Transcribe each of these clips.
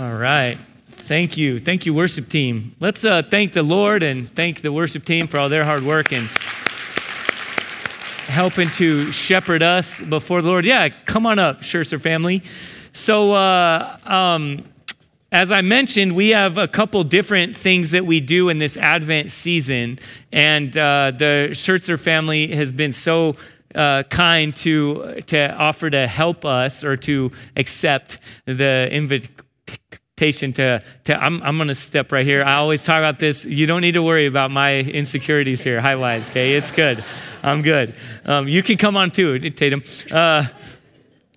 All right. Thank you. Thank you, worship team. Let's uh, thank the Lord and thank the worship team for all their hard work and helping to shepherd us before the Lord. Yeah, come on up, Scherzer family. So, uh, um, as I mentioned, we have a couple different things that we do in this Advent season, and uh, the Scherzer family has been so uh, kind to to offer to help us or to accept the invitation to to I'm I'm gonna step right here. I always talk about this. You don't need to worry about my insecurities here. High wise, okay? It's good. I'm good. Um, you can come on too, Tatum. Uh,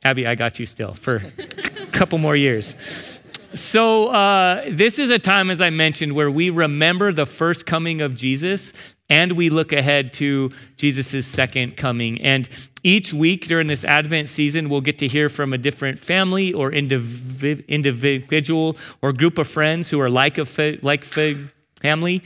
Abby, I got you still for a couple more years. So, uh, this is a time, as I mentioned, where we remember the first coming of Jesus and we look ahead to Jesus' second coming. And each week during this Advent season, we'll get to hear from a different family or indiv- individual or group of friends who are like a fa- like fa- family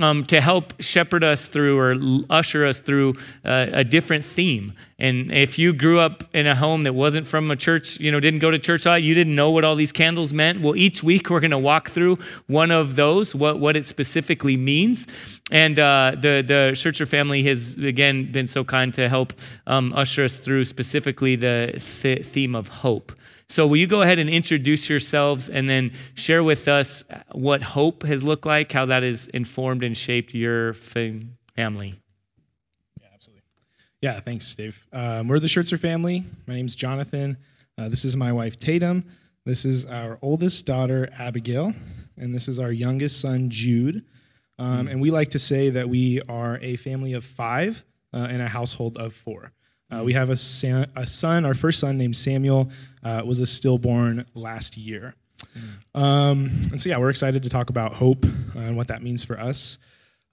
um, to help shepherd us through or usher us through uh, a different theme. And if you grew up in a home that wasn't from a church, you know, didn't go to church a lot, you didn't know what all these candles meant. Well, each week we're going to walk through one of those, what, what it specifically means. And uh, the, the Scherzer family has, again, been so kind to help um, usher us through specifically the th- theme of hope. So, will you go ahead and introduce yourselves and then share with us what hope has looked like, how that has informed and shaped your family? Yeah, absolutely. Yeah, thanks, Dave. Um, we're the Scherzer family. My name's Jonathan. Uh, this is my wife, Tatum. This is our oldest daughter, Abigail. And this is our youngest son, Jude. Um, mm. And we like to say that we are a family of five uh, in a household of four. Uh, we have a, a, son, our first son named Samuel, uh, was a stillborn last year. Mm. Um, and so, yeah, we're excited to talk about hope and what that means for us.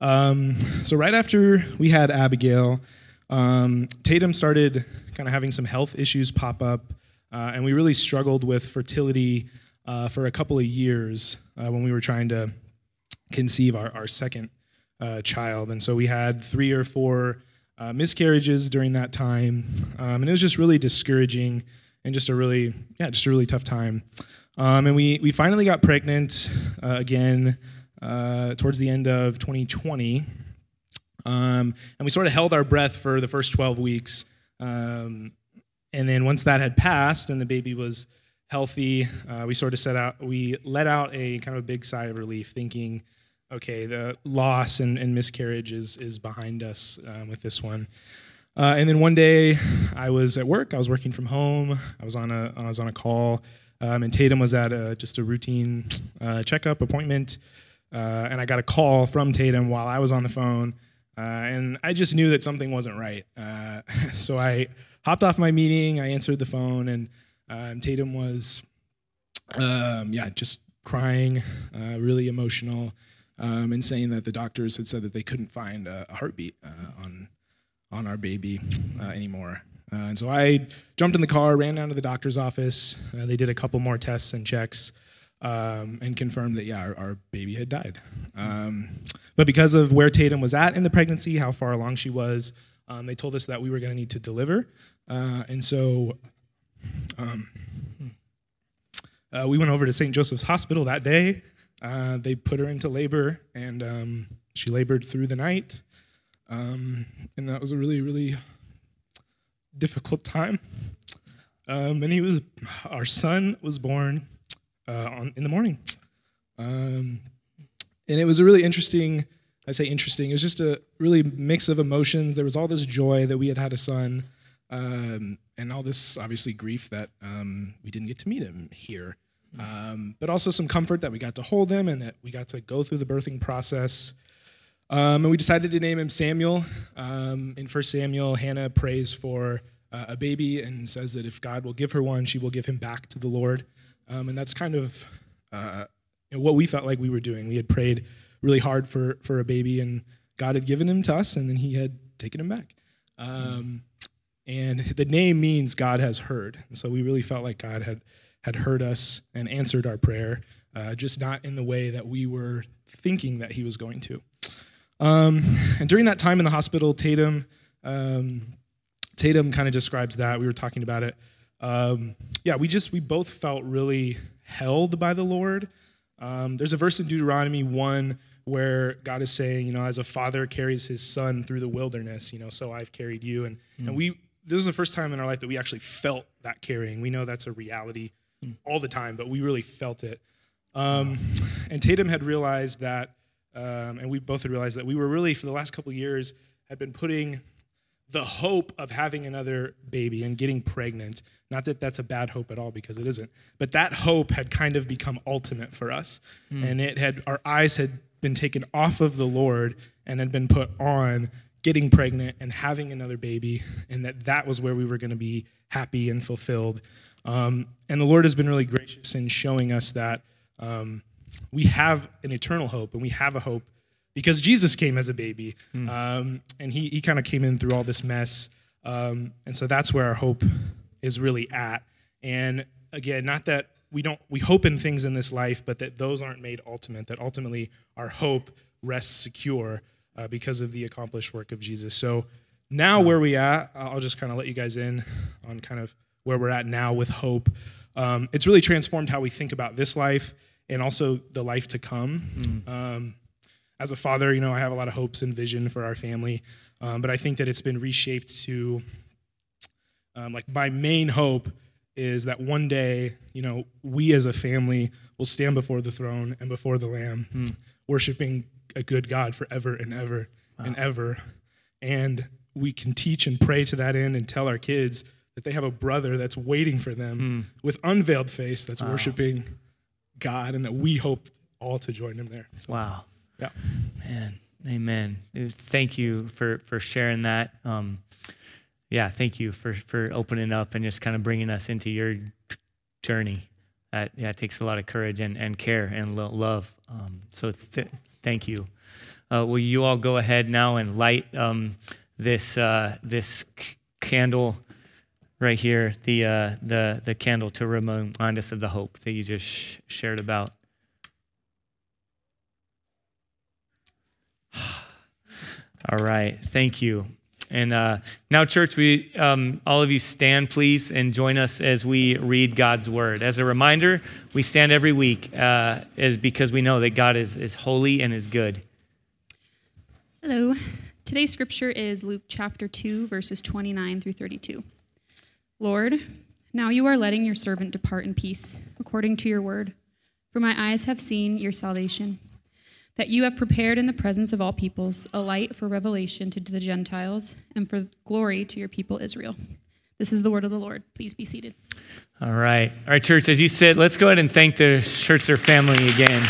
Um, so, right after we had Abigail, um, Tatum started kind of having some health issues pop up, uh, and we really struggled with fertility uh, for a couple of years uh, when we were trying to conceive our, our second uh, child. And so, we had three or four uh, miscarriages during that time, um, and it was just really discouraging and just a really yeah just a really tough time. Um, and we we finally got pregnant uh, again uh, towards the end of 2020, um, and we sort of held our breath for the first 12 weeks. Um, and then once that had passed and the baby was healthy, uh, we sort of set out we let out a kind of a big sigh of relief, thinking okay, the loss and, and miscarriage is, is behind us um, with this one. Uh, and then one day, I was at work. I was working from home. I was on a I was on a call, um, and Tatum was at a, just a routine uh, checkup appointment. Uh, and I got a call from Tatum while I was on the phone, uh, and I just knew that something wasn't right. Uh, so I hopped off my meeting. I answered the phone, and um, Tatum was, um, yeah, just crying, uh, really emotional um, and saying that the doctors had said that they couldn't find a, a heartbeat uh, on on our baby uh, anymore. Uh, and so I jumped in the car, ran down to the doctor's office. Uh, they did a couple more tests and checks, um, and confirmed that yeah, our, our baby had died. Um, but because of where Tatum was at in the pregnancy, how far along she was, um, they told us that we were going to need to deliver. Uh, and so. Um, uh, we went over to St. Joseph's Hospital that day. Uh, they put her into labor, and um, she labored through the night. Um, and that was a really, really difficult time. Um, and he was, our son was born uh, on, in the morning. Um, and it was a really interesting, I say interesting, it was just a really mix of emotions. There was all this joy that we had had a son, um, and all this obviously grief that um, we didn't get to meet him here. Um, but also some comfort that we got to hold him and that we got to go through the birthing process. Um, and we decided to name him Samuel. Um, in 1 Samuel, Hannah prays for uh, a baby and says that if God will give her one, she will give him back to the Lord. Um, and that's kind of uh, you know, what we felt like we were doing. We had prayed really hard for, for a baby, and God had given him to us, and then he had taken him back. Um, and the name means God has heard. And so we really felt like God had had heard us and answered our prayer, uh, just not in the way that we were thinking that he was going to. Um, and during that time in the hospital, Tatum, um, Tatum kind of describes that. We were talking about it um, yeah, we just we both felt really held by the Lord. Um, there's a verse in Deuteronomy one where God is saying, you know, as a father carries his son through the wilderness, you know, so I've carried you, and mm. and we this is the first time in our life that we actually felt that carrying. We know that's a reality. All the time, but we really felt it. Um, and Tatum had realized that, um, and we both had realized that we were really for the last couple years had been putting the hope of having another baby and getting pregnant. Not that that's a bad hope at all, because it isn't. But that hope had kind of become ultimate for us, mm. and it had our eyes had been taken off of the Lord and had been put on getting pregnant and having another baby, and that that was where we were going to be happy and fulfilled. Um, and the Lord has been really gracious in showing us that um, we have an eternal hope, and we have a hope because Jesus came as a baby, mm. um, and he he kind of came in through all this mess, um, and so that's where our hope is really at. And again, not that we don't we hope in things in this life, but that those aren't made ultimate. That ultimately our hope rests secure uh, because of the accomplished work of Jesus. So now where we at, I'll just kind of let you guys in on kind of where we're at now with hope. Um, it's really transformed how we think about this life and also the life to come. Mm. Um, as a father, you know, I have a lot of hopes and vision for our family, um, but I think that it's been reshaped to, um, like, my main hope is that one day, you know, we as a family will stand before the throne and before the Lamb, mm. worshiping a good God forever and ever wow. and ever. And we can teach and pray to that end and tell our kids that they have a brother that's waiting for them mm. with unveiled face that's wow. worshiping God and that we hope all to join him there. So, wow. Yeah. Man, amen. Thank you for, for sharing that. Um, yeah, thank you for, for opening up and just kind of bringing us into your journey. That yeah, it takes a lot of courage and, and care and love. Um, so it's th- thank you. Uh, will you all go ahead now and light um, this uh, this c- candle right here, the uh, the the candle to remind us of the hope that you just sh- shared about. All right, thank you. And uh, now, church, we um, all of you stand, please, and join us as we read God's word. As a reminder, we stand every week uh, is because we know that God is, is holy and is good. Hello. Today's scripture is Luke chapter 2, verses 29 through 32. Lord, now you are letting your servant depart in peace, according to your word. For my eyes have seen your salvation that you have prepared in the presence of all peoples a light for revelation to the Gentiles and for glory to your people Israel. This is the word of the Lord. Please be seated. All right. All right, church, as you sit, let's go ahead and thank the Schertzer family again.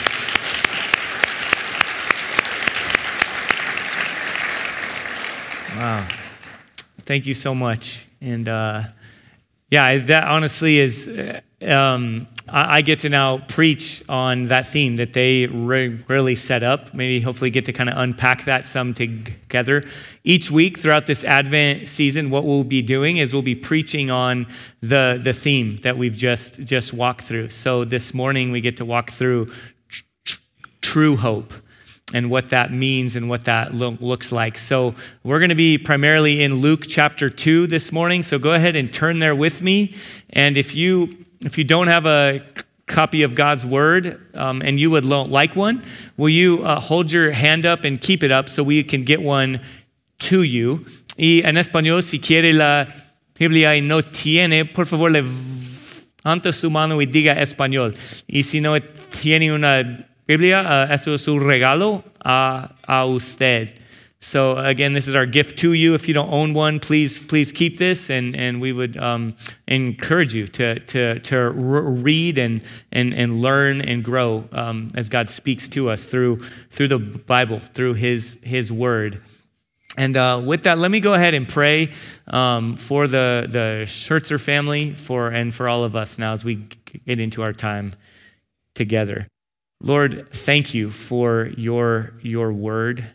Wow. Thank you so much. And uh, yeah, that honestly is um, I, get to now preach on that theme that they re- really set up. Maybe hopefully get to kind of unpack that some together. Each week throughout this Advent season, what we'll be doing is we'll be preaching on the, the theme that we've just, just walked through. So this morning we get to walk through tr- true hope and what that means and what that lo- looks like. So, we're going to be primarily in Luke chapter 2 this morning. So, go ahead and turn there with me. And if you if you don't have a copy of God's word um, and you would like one, will you uh, hold your hand up and keep it up so we can get one to you? Y en español, si quiere la Biblia y no tiene, por favor, levanta su mano y diga español. Y si no tiene una Biblia, uh, eso es un regalo a, a usted. So again, this is our gift to you. If you don't own one, please please keep this, and and we would um, encourage you to to to read and and and learn and grow um, as God speaks to us through through the Bible, through His His Word. And uh, with that, let me go ahead and pray um, for the the Schertzer family, for and for all of us now as we get into our time together. Lord, thank you for your your word.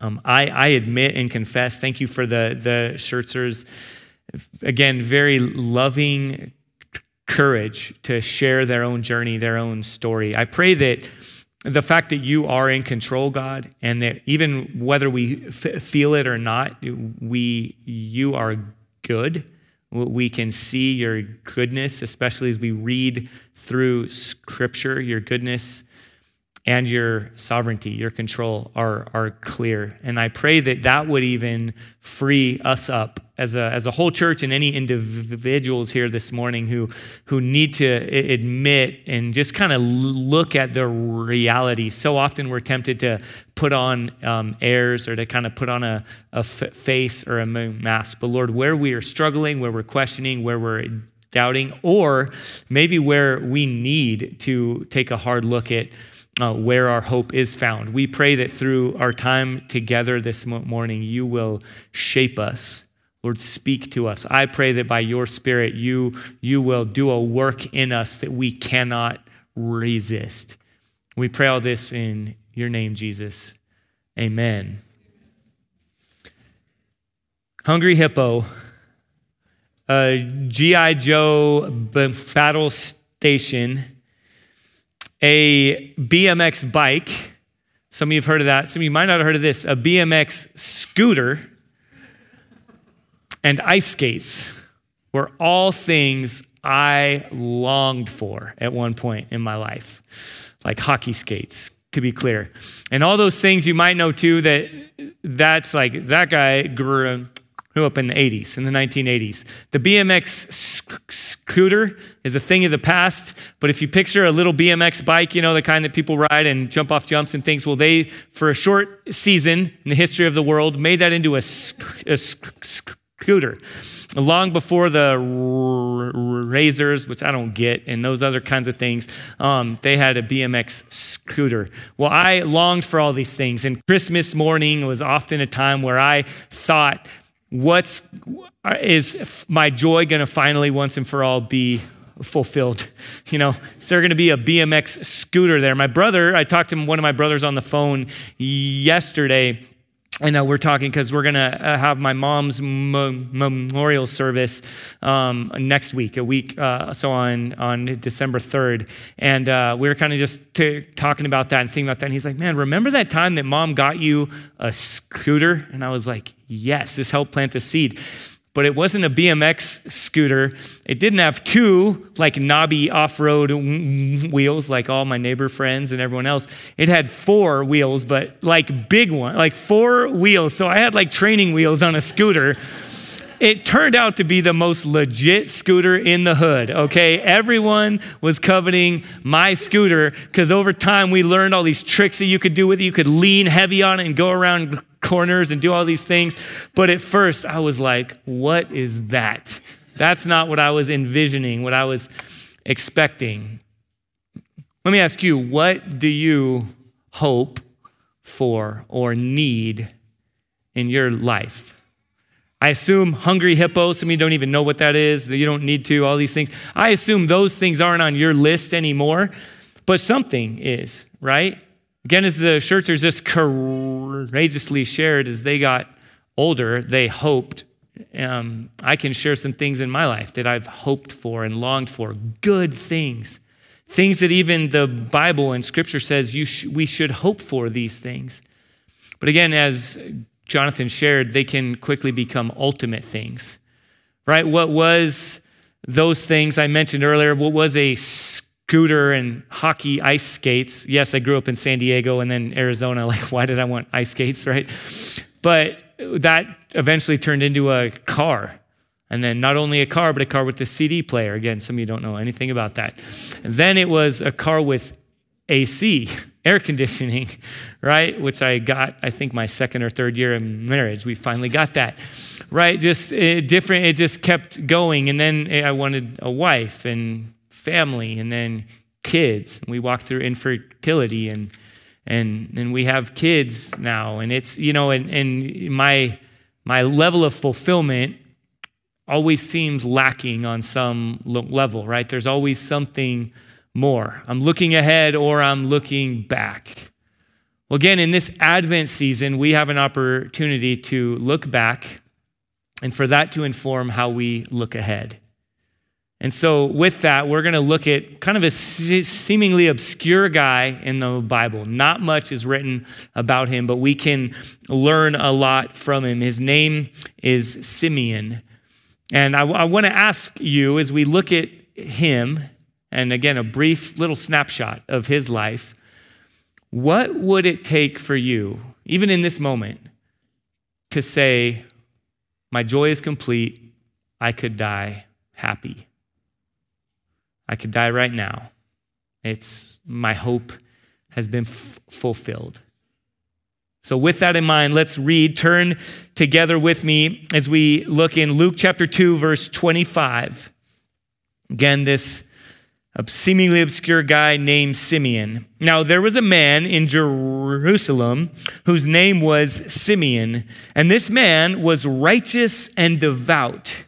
Um, I, I, admit and confess, thank you for the, the Schertzers. Again, very loving courage to share their own journey, their own story. I pray that the fact that you are in control, God, and that even whether we f- feel it or not, we, you are good. We can see your goodness, especially as we read through Scripture, your goodness and your sovereignty, your control are, are clear. And I pray that that would even free us up as a, as a whole church and any individuals here this morning who, who need to admit and just kind of look at the reality. So often we're tempted to put on um, airs or to kind of put on a, a face or a mask. But Lord, where we are struggling, where we're questioning, where we're doubting, or maybe where we need to take a hard look at uh, where our hope is found. We pray that through our time together this morning, you will shape us. Lord, speak to us. I pray that by your Spirit, you, you will do a work in us that we cannot resist. We pray all this in your name, Jesus. Amen. Hungry Hippo, a G.I. Joe battle station a BMX bike. Some of you have heard of that. Some of you might not have heard of this a BMX scooter and ice skates were all things I longed for at one point in my life, like hockey skates, to be clear. And all those things you might know too that that's like that guy grew grew up in the 80s, in the 1980s. The BMX scooter is a thing of the past, but if you picture a little BMX bike, you know, the kind that people ride and jump off jumps and things, well, they, for a short season in the history of the world, made that into a, a scooter. Long before the razors, which I don't get, and those other kinds of things, um, they had a BMX scooter. Well, I longed for all these things, and Christmas morning was often a time where I thought, what's is my joy going to finally once and for all be fulfilled you know is there going to be a bmx scooter there my brother i talked to one of my brothers on the phone yesterday and uh, we're talking because we're going to uh, have my mom's memorial service um, next week, a week, uh, so on, on December 3rd. And uh, we were kind of just t- talking about that and thinking about that. And he's like, man, remember that time that mom got you a scooter? And I was like, yes, this helped plant the seed but it wasn't a BMX scooter. It didn't have two like knobby off-road wheels like all my neighbor friends and everyone else. It had four wheels, but like big one, like four wheels. So I had like training wheels on a scooter. It turned out to be the most legit scooter in the hood, okay? Everyone was coveting my scooter because over time we learned all these tricks that you could do with it. You could lean heavy on it and go around corners and do all these things. But at first, I was like, what is that? That's not what I was envisioning, what I was expecting. Let me ask you, what do you hope for or need in your life? I assume hungry hippo, some of you don't even know what that is, you don't need to, all these things. I assume those things aren't on your list anymore, but something is, right? Again, as the Scherzers just courageously shared as they got older, they hoped. Um, I can share some things in my life that I've hoped for and longed for, good things, things that even the Bible and Scripture says you sh- we should hope for these things. But again, as Jonathan shared, they can quickly become ultimate things, right? What was those things I mentioned earlier? What was a scooter and hockey ice skates. Yes, I grew up in San Diego and then Arizona. Like, why did I want ice skates, right? But that eventually turned into a car. And then not only a car, but a car with the CD player. Again, some of you don't know anything about that. And then it was a car with AC, air conditioning, right? Which I got, I think, my second or third year in marriage. We finally got that, right? Just uh, different, it just kept going. And then I wanted a wife and family and then kids. We walked through infertility and and and we have kids now. And it's, you know, and, and my my level of fulfillment always seems lacking on some level, right? There's always something more. I'm looking ahead or I'm looking back. Well, again, in this Advent season, we have an opportunity to look back and for that to inform how we look ahead. And so, with that, we're going to look at kind of a seemingly obscure guy in the Bible. Not much is written about him, but we can learn a lot from him. His name is Simeon. And I, I want to ask you as we look at him, and again, a brief little snapshot of his life, what would it take for you, even in this moment, to say, My joy is complete, I could die happy? I could die right now. It's my hope has been f- fulfilled. So, with that in mind, let's read. Turn together with me as we look in Luke chapter 2, verse 25. Again, this seemingly obscure guy named Simeon. Now, there was a man in Jerusalem whose name was Simeon, and this man was righteous and devout,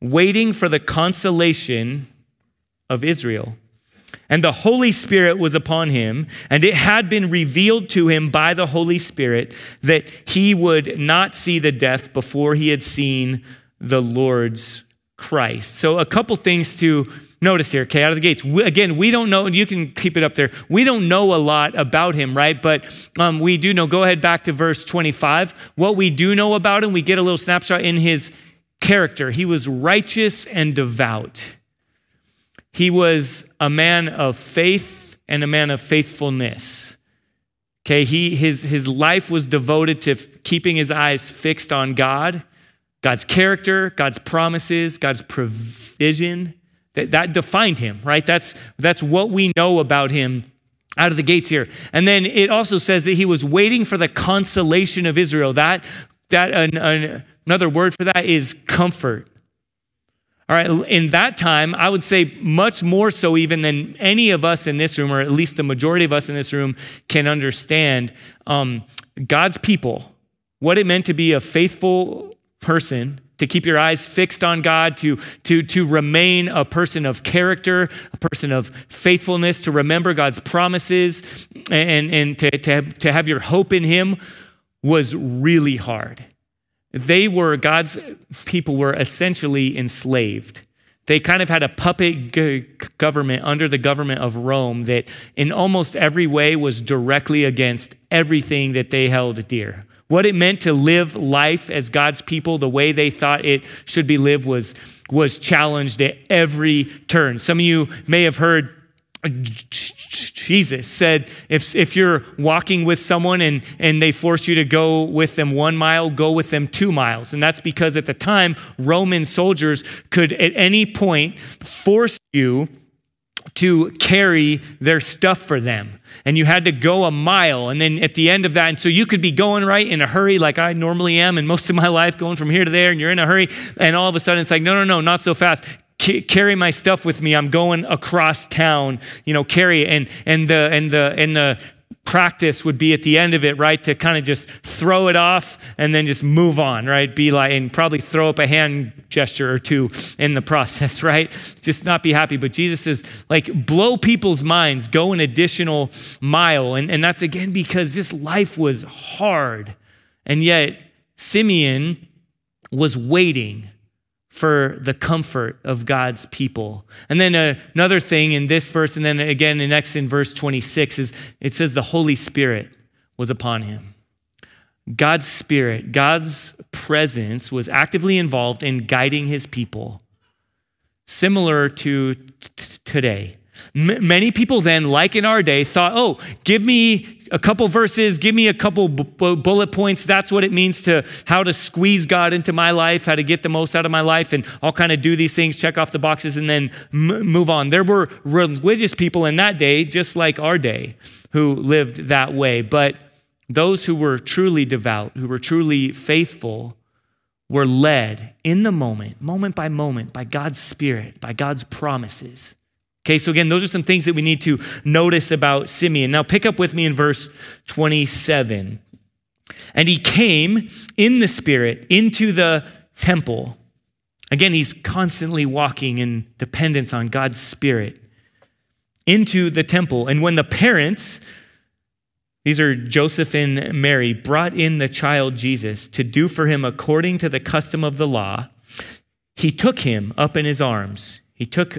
waiting for the consolation of Israel. And the Holy Spirit was upon him, and it had been revealed to him by the Holy Spirit that he would not see the death before he had seen the Lord's Christ. So, a couple things to notice here, okay, out of the gates. We, again, we don't know, you can keep it up there. We don't know a lot about him, right? But um, we do know, go ahead back to verse 25. What we do know about him, we get a little snapshot in his character. He was righteous and devout. He was a man of faith and a man of faithfulness. Okay, he, his, his life was devoted to keeping his eyes fixed on God, God's character, God's promises, God's provision. That, that defined him, right? That's, that's what we know about him out of the gates here. And then it also says that he was waiting for the consolation of Israel. That, that an, an, another word for that is comfort. All right, in that time, I would say much more so even than any of us in this room, or at least the majority of us in this room, can understand um, God's people, what it meant to be a faithful person, to keep your eyes fixed on God, to, to, to remain a person of character, a person of faithfulness, to remember God's promises, and, and to, to, have, to have your hope in Him was really hard. They were, God's people were essentially enslaved. They kind of had a puppet government under the government of Rome that, in almost every way, was directly against everything that they held dear. What it meant to live life as God's people, the way they thought it should be lived, was, was challenged at every turn. Some of you may have heard Jesus said, if, if you're walking with someone and, and they force you to go with them one mile, go with them two miles. And that's because at the time, Roman soldiers could at any point force you to carry their stuff for them. And you had to go a mile. And then at the end of that, and so you could be going right in a hurry, like I normally am, and most of my life going from here to there, and you're in a hurry. And all of a sudden, it's like, no, no, no, not so fast carry my stuff with me. I'm going across town, you know, carry it. And, and the, and the, and the practice would be at the end of it, right? To kind of just throw it off and then just move on, right? Be like, and probably throw up a hand gesture or two in the process, right? Just not be happy. But Jesus is like, blow people's minds, go an additional mile. And, and that's again because this life was hard. And yet, Simeon was waiting for the comfort of God's people. And then another thing in this verse, and then again the next in verse 26, is it says the Holy Spirit was upon him. God's Spirit, God's presence was actively involved in guiding his people, similar to t- today. M- many people then, like in our day, thought, oh, give me a couple verses, give me a couple bu- bullet points. That's what it means to how to squeeze God into my life, how to get the most out of my life, and I'll kind of do these things, check off the boxes, and then m- move on. There were religious people in that day, just like our day, who lived that way. But those who were truly devout, who were truly faithful, were led in the moment, moment by moment, by God's Spirit, by God's promises. Okay, so again, those are some things that we need to notice about Simeon. Now, pick up with me in verse 27. And he came in the Spirit into the temple. Again, he's constantly walking in dependence on God's Spirit into the temple. And when the parents, these are Joseph and Mary, brought in the child Jesus to do for him according to the custom of the law, he took him up in his arms. He took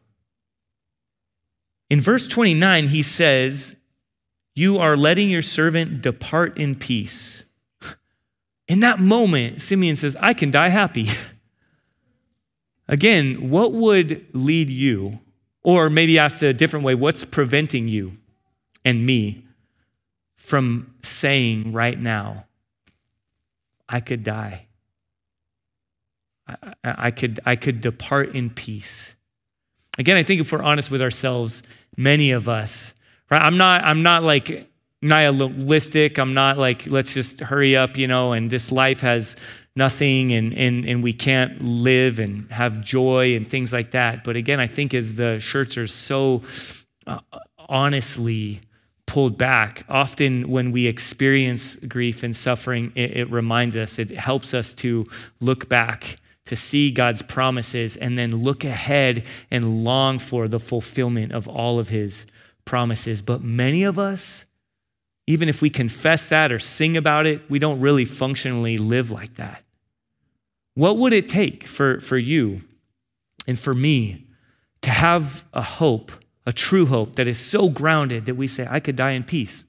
In verse 29, he says, You are letting your servant depart in peace. In that moment, Simeon says, I can die happy. Again, what would lead you, or maybe asked a different way, what's preventing you and me from saying right now, I could die? I, I, could, I could depart in peace. Again, I think if we're honest with ourselves, many of us, right? I'm not, I'm not like nihilistic. I'm not like, let's just hurry up, you know, and this life has nothing and, and, and we can't live and have joy and things like that. But again, I think as the Scherzers so uh, honestly pulled back, often when we experience grief and suffering, it, it reminds us, it helps us to look back to see God's promises and then look ahead and long for the fulfillment of all of his promises. But many of us, even if we confess that or sing about it, we don't really functionally live like that. What would it take for, for you and for me to have a hope, a true hope that is so grounded that we say, I could die in peace?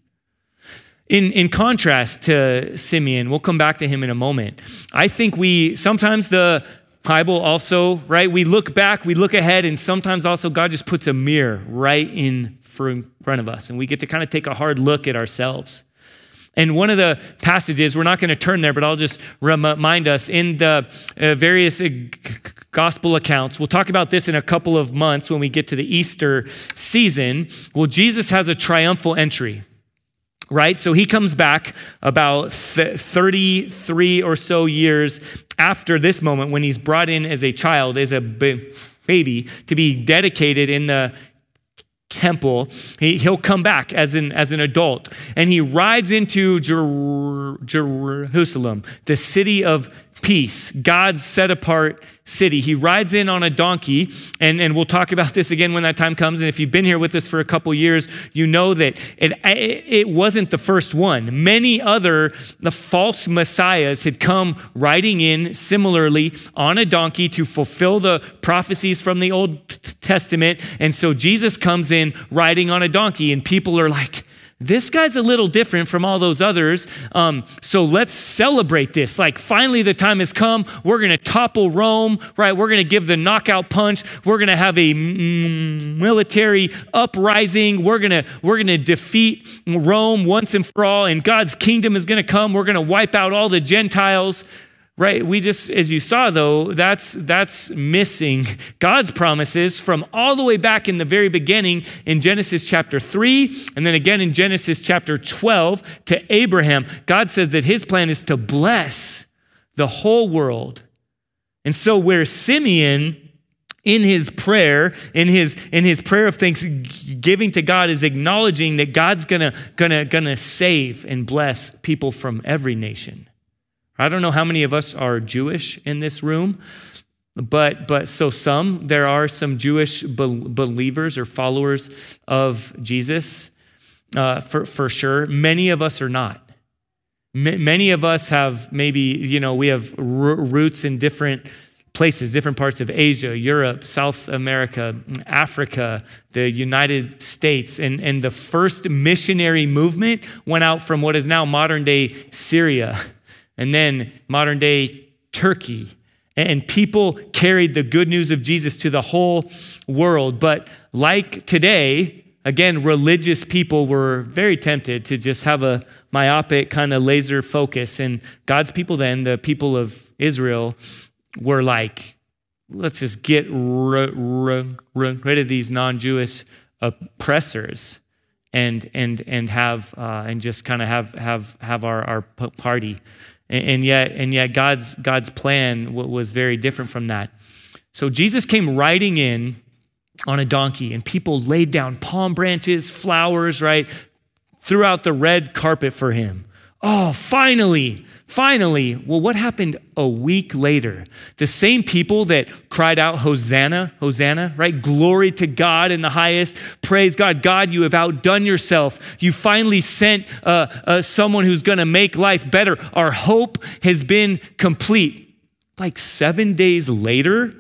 In, in contrast to Simeon, we'll come back to him in a moment. I think we sometimes the Bible also, right? We look back, we look ahead, and sometimes also God just puts a mirror right in front of us, and we get to kind of take a hard look at ourselves. And one of the passages, we're not going to turn there, but I'll just remind us in the uh, various uh, gospel accounts. We'll talk about this in a couple of months when we get to the Easter season. Well, Jesus has a triumphal entry right? So he comes back about 33 or so years after this moment when he's brought in as a child, as a baby, to be dedicated in the temple. He, will come back as an, as an adult and he rides into Jer- Jerusalem, the city of peace, God's set apart city. He rides in on a donkey, and, and we'll talk about this again when that time comes. And if you've been here with us for a couple years, you know that it, it wasn't the first one. Many other the false messiahs had come riding in similarly on a donkey to fulfill the prophecies from the Old Testament. And so Jesus comes in riding on a donkey, and people are like, this guy's a little different from all those others. Um, so let's celebrate this. Like, finally, the time has come. We're going to topple Rome, right? We're going to give the knockout punch. We're going to have a military uprising. We're going to we're going to defeat Rome once and for all, and God's kingdom is going to come. We're going to wipe out all the Gentiles right? We just as you saw though that's that's missing god's promises from all the way back in the very beginning in genesis chapter 3 and then again in genesis chapter 12 to abraham. God says that his plan is to bless the whole world. And so where simeon in his prayer in his in his prayer of thanksgiving to god is acknowledging that god's gonna gonna gonna save and bless people from every nation I don't know how many of us are Jewish in this room, but but so some there are some Jewish be- believers or followers of Jesus uh, for for sure. Many of us are not. M- many of us have maybe you know we have r- roots in different places, different parts of Asia, Europe, South America, Africa, the United States. And, and the first missionary movement went out from what is now modern day Syria and then modern day Turkey. And people carried the good news of Jesus to the whole world. But like today, again, religious people were very tempted to just have a myopic kind of laser focus. And God's people then, the people of Israel, were like, let's just get rid of these non Jewish oppressors and, and, and have, uh, and just kind of have, have, have our, our party. And yet, and yet God's, God's plan was very different from that. So Jesus came riding in on a donkey, and people laid down palm branches, flowers, right? Throughout the red carpet for him. Oh, finally, finally. Well, what happened a week later? The same people that cried out, Hosanna, Hosanna, right? Glory to God in the highest. Praise God. God, you have outdone yourself. You finally sent uh, uh, someone who's going to make life better. Our hope has been complete. Like seven days later,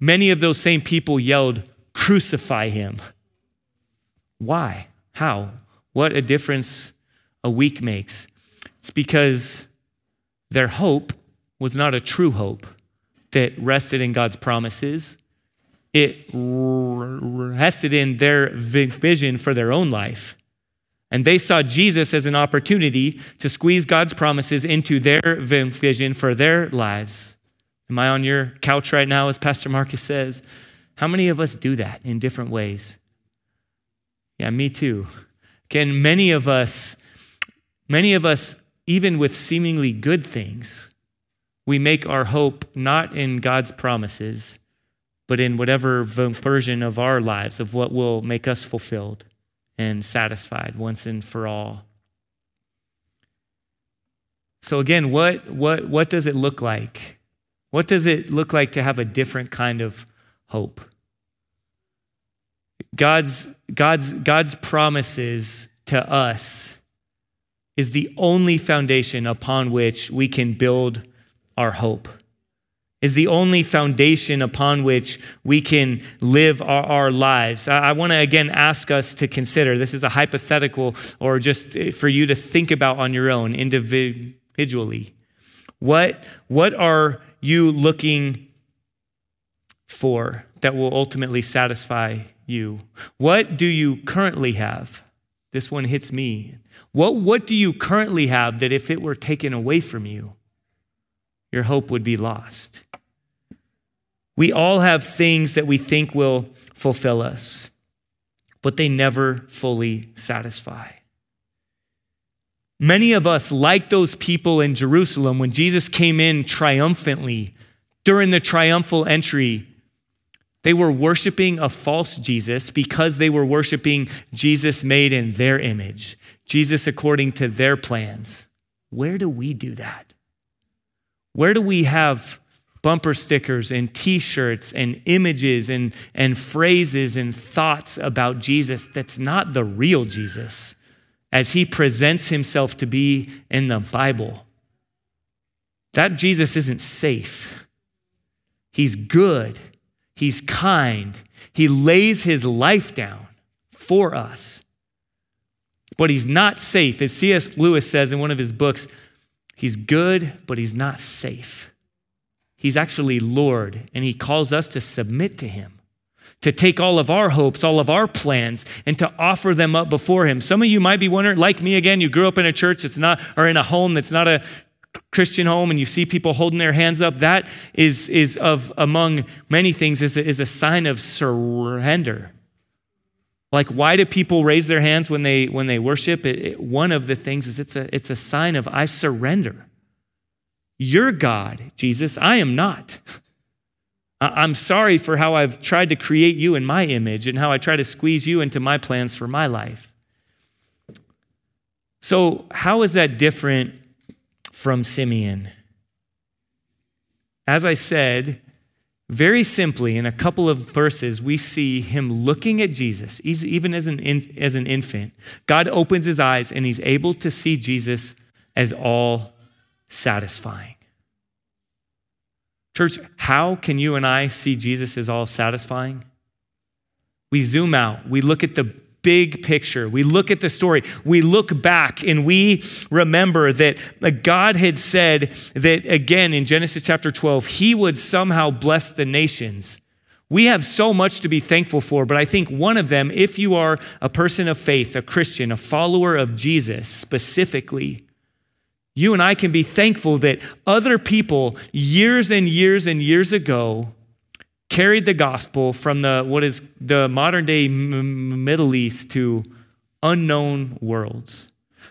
many of those same people yelled, Crucify him. Why? How? What a difference a week makes. It's because their hope was not a true hope that rested in God's promises. It rested in their vision for their own life. And they saw Jesus as an opportunity to squeeze God's promises into their vision for their lives. Am I on your couch right now, as Pastor Marcus says? How many of us do that in different ways? Yeah, me too. Can many of us Many of us, even with seemingly good things, we make our hope not in God's promises, but in whatever version of our lives of what will make us fulfilled and satisfied once and for all. So again, what what what does it look like? What does it look like to have a different kind of hope? God's God's God's promises to us is the only foundation upon which we can build our hope, is the only foundation upon which we can live our, our lives. I, I want to again ask us to consider this is a hypothetical or just eh, for you to think about on your own individually. What, what are you looking for that will ultimately satisfy you? What do you currently have? This one hits me. What, what do you currently have that if it were taken away from you, your hope would be lost? We all have things that we think will fulfill us, but they never fully satisfy. Many of us, like those people in Jerusalem, when Jesus came in triumphantly during the triumphal entry, they were worshiping a false Jesus because they were worshiping Jesus made in their image, Jesus according to their plans. Where do we do that? Where do we have bumper stickers and t shirts and images and, and phrases and thoughts about Jesus that's not the real Jesus as he presents himself to be in the Bible? That Jesus isn't safe. He's good. He's kind. He lays his life down for us. But he's not safe. As C.S. Lewis says in one of his books, he's good, but he's not safe. He's actually Lord, and he calls us to submit to him, to take all of our hopes, all of our plans, and to offer them up before him. Some of you might be wondering, like me again, you grew up in a church that's not, or in a home that's not a Christian home and you see people holding their hands up, that is, is of among many things is a, is a sign of surrender. Like, why do people raise their hands when they when they worship? It, it, one of the things is it's a it's a sign of I surrender. You're God, Jesus. I am not. I'm sorry for how I've tried to create you in my image and how I try to squeeze you into my plans for my life. So, how is that different from Simeon. As I said, very simply, in a couple of verses, we see him looking at Jesus, even as an, as an infant. God opens his eyes and he's able to see Jesus as all satisfying. Church, how can you and I see Jesus as all satisfying? We zoom out, we look at the big picture. We look at the story, we look back, and we remember that uh, God had said that, again, in Genesis chapter 12, He would somehow bless the nations. We have so much to be thankful for, but I think one of them, if you are a person of faith, a Christian, a follower of Jesus specifically, you and I can be thankful that other people years and years and years ago carried the gospel from the what is the modern day M- Middle East to unknown worlds.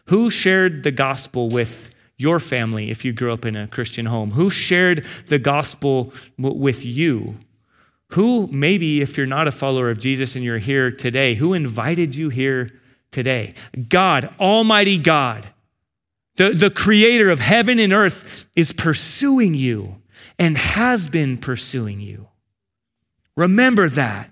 Who shared the gospel with your family if you grew up in a Christian home? Who shared the gospel w- with you? Who, maybe if you're not a follower of Jesus and you're here today, who invited you here today? God, Almighty God, The, the creator of heaven and earth is pursuing you and has been pursuing you. Remember that.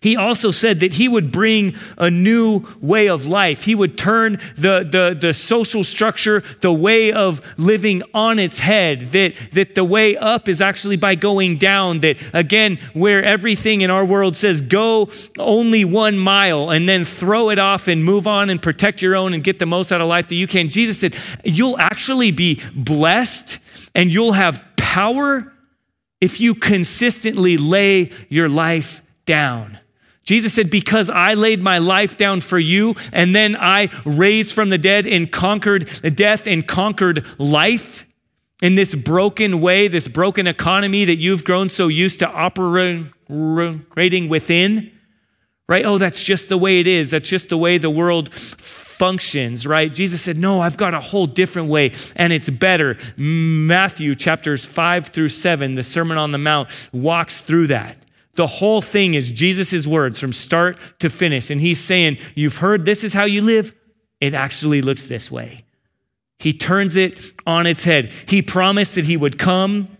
He also said that he would bring a new way of life. He would turn the, the, the social structure, the way of living on its head, that, that the way up is actually by going down. That again, where everything in our world says go only one mile and then throw it off and move on and protect your own and get the most out of life that you can. Jesus said, You'll actually be blessed and you'll have power if you consistently lay your life down. Jesus said, Because I laid my life down for you, and then I raised from the dead and conquered death and conquered life in this broken way, this broken economy that you've grown so used to operating within, right? Oh, that's just the way it is. That's just the way the world functions, right? Jesus said, No, I've got a whole different way, and it's better. Matthew chapters 5 through 7, the Sermon on the Mount, walks through that. The whole thing is Jesus' words from start to finish. And he's saying, You've heard this is how you live. It actually looks this way. He turns it on its head. He promised that he would come,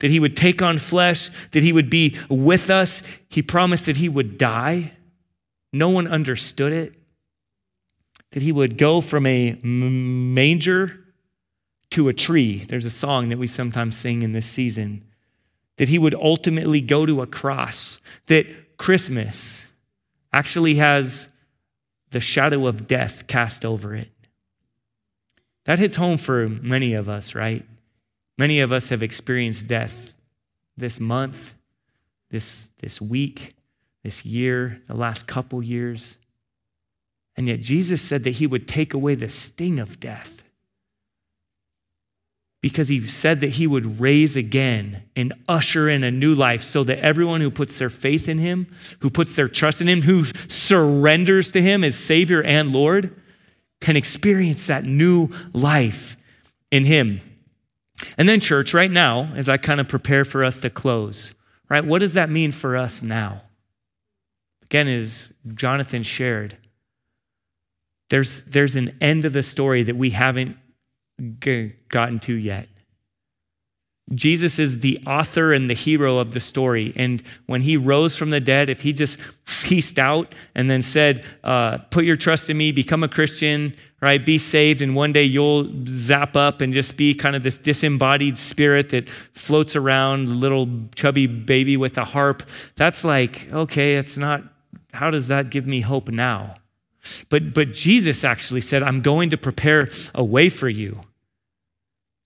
that he would take on flesh, that he would be with us. He promised that he would die. No one understood it. That he would go from a manger to a tree. There's a song that we sometimes sing in this season that he would ultimately go to a cross, that Christmas actually has the shadow of death cast over it. That hits home for many of us, right? Many of us have experienced death this month, this, this week, this year, the last couple years. And yet Jesus said that he would take away the sting of death because he said that he would raise again and usher in a new life so that everyone who puts their faith in him, who puts their trust in him, who surrenders to him as Savior and Lord, can experience that new life in him. And then, church, right now, as I kind of prepare for us to close, right, what does that mean for us now? Again, as Jonathan shared, there's, there's an end of the story that we haven't gotten to yet. Jesus is the author and the hero of the story. And when he rose from the dead, if he just pieced out and then said, uh, Put your trust in me, become a Christian, right? Be saved, and one day you'll zap up and just be kind of this disembodied spirit that floats around, little chubby baby with a harp. That's like, okay, it's not, how does that give me hope now? But, but Jesus actually said, I'm going to prepare a way for you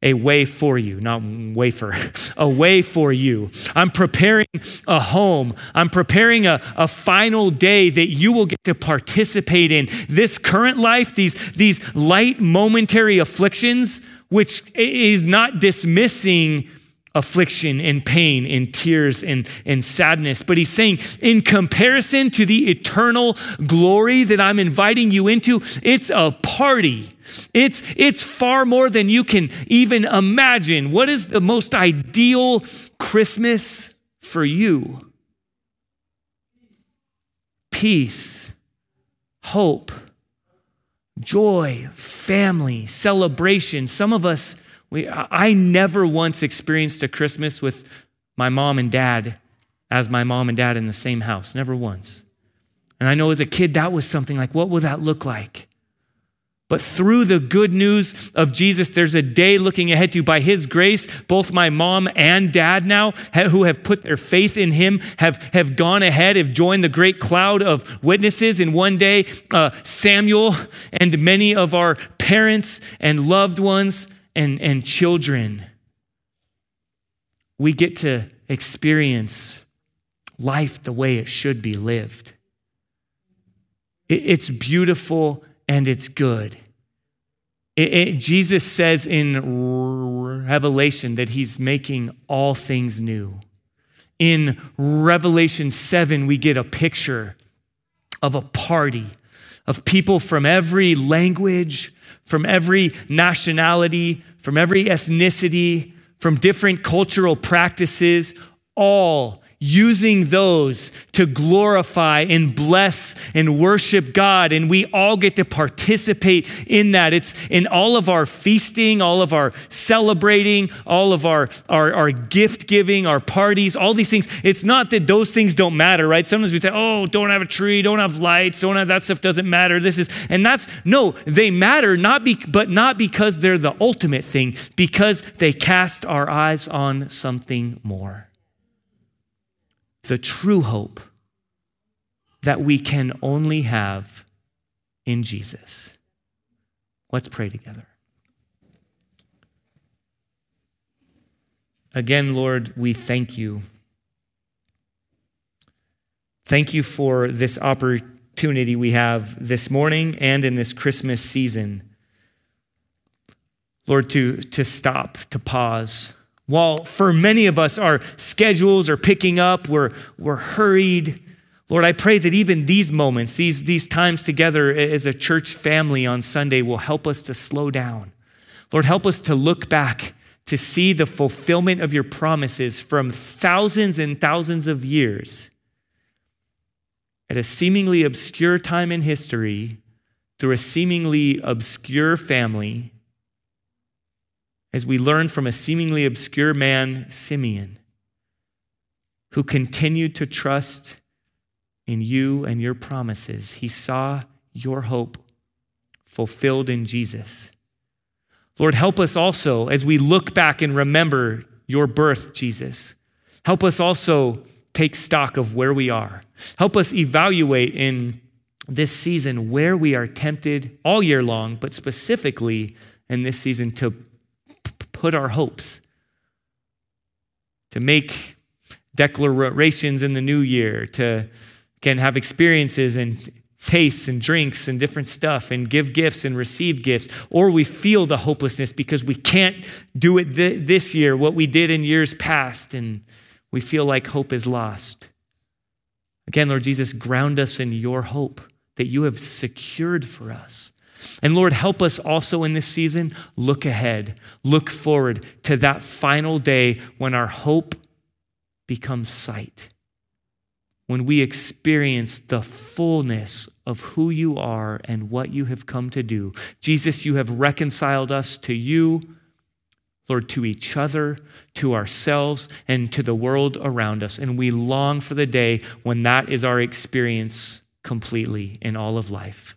a way for you, not wafer, a way for you. I'm preparing a home. I'm preparing a, a final day that you will get to participate in. This current life, these, these light momentary afflictions, which is not dismissing affliction and pain and tears and, and sadness. But he's saying, in comparison to the eternal glory that I'm inviting you into, it's a party. It's, it's far more than you can even imagine. What is the most ideal Christmas for you? Peace, hope, joy, family, celebration. Some of us, we, I never once experienced a Christmas with my mom and dad as my mom and dad in the same house. Never once. And I know as a kid, that was something like, what would that look like? But through the good news of Jesus, there's a day looking ahead to you. by His grace. Both my mom and dad now, who have put their faith in Him, have, have gone ahead, have joined the great cloud of witnesses. And one day, uh, Samuel and many of our parents and loved ones and, and children, we get to experience life the way it should be lived. It, it's beautiful and it's good. It, it, Jesus says in Revelation that he's making all things new. In Revelation 7, we get a picture of a party of people from every language, from every nationality, from every ethnicity, from different cultural practices, all using those to glorify and bless and worship God. And we all get to participate in that. It's in all of our feasting, all of our celebrating, all of our, our, our gift giving, our parties, all these things. It's not that those things don't matter, right? Sometimes we say, oh, don't have a tree, don't have lights, don't have that stuff doesn't matter. This is, and that's, no, they matter, not be, but not because they're the ultimate thing, because they cast our eyes on something more. The true hope that we can only have in Jesus. Let's pray together. Again, Lord, we thank you. Thank you for this opportunity we have this morning and in this Christmas season. Lord, to, to stop, to pause. While for many of us, our schedules are picking up, we're, we're hurried. Lord, I pray that even these moments, these, these times together as a church family on Sunday will help us to slow down. Lord, help us to look back to see the fulfillment of your promises from thousands and thousands of years at a seemingly obscure time in history through a seemingly obscure family as we learn from a seemingly obscure man, Simeon, who continued to trust in you and your promises. He saw your hope fulfilled in Jesus. Lord, help us also as we look back and remember your birth, Jesus. Help us also take stock of where we are. Help us evaluate in this season where we are tempted all year long, but specifically in this season to put our hopes, to make declarations in the new year, to again have experiences and tastes and drinks and different stuff and give gifts and receive gifts, or we feel the hopelessness because we can't do it th- this year, what we did in years past, and we feel like hope is lost. Again, Lord Jesus, ground us in your hope that you have secured for us. And Lord, help us also in this season look ahead, look forward to that final day when our hope becomes sight when we experience the fullness of who you are and what you have come to do. Jesus, you have reconciled us to you, Lord, to each other, to ourselves, and to the world around us. And we long for the day when that is our experience completely in all of life.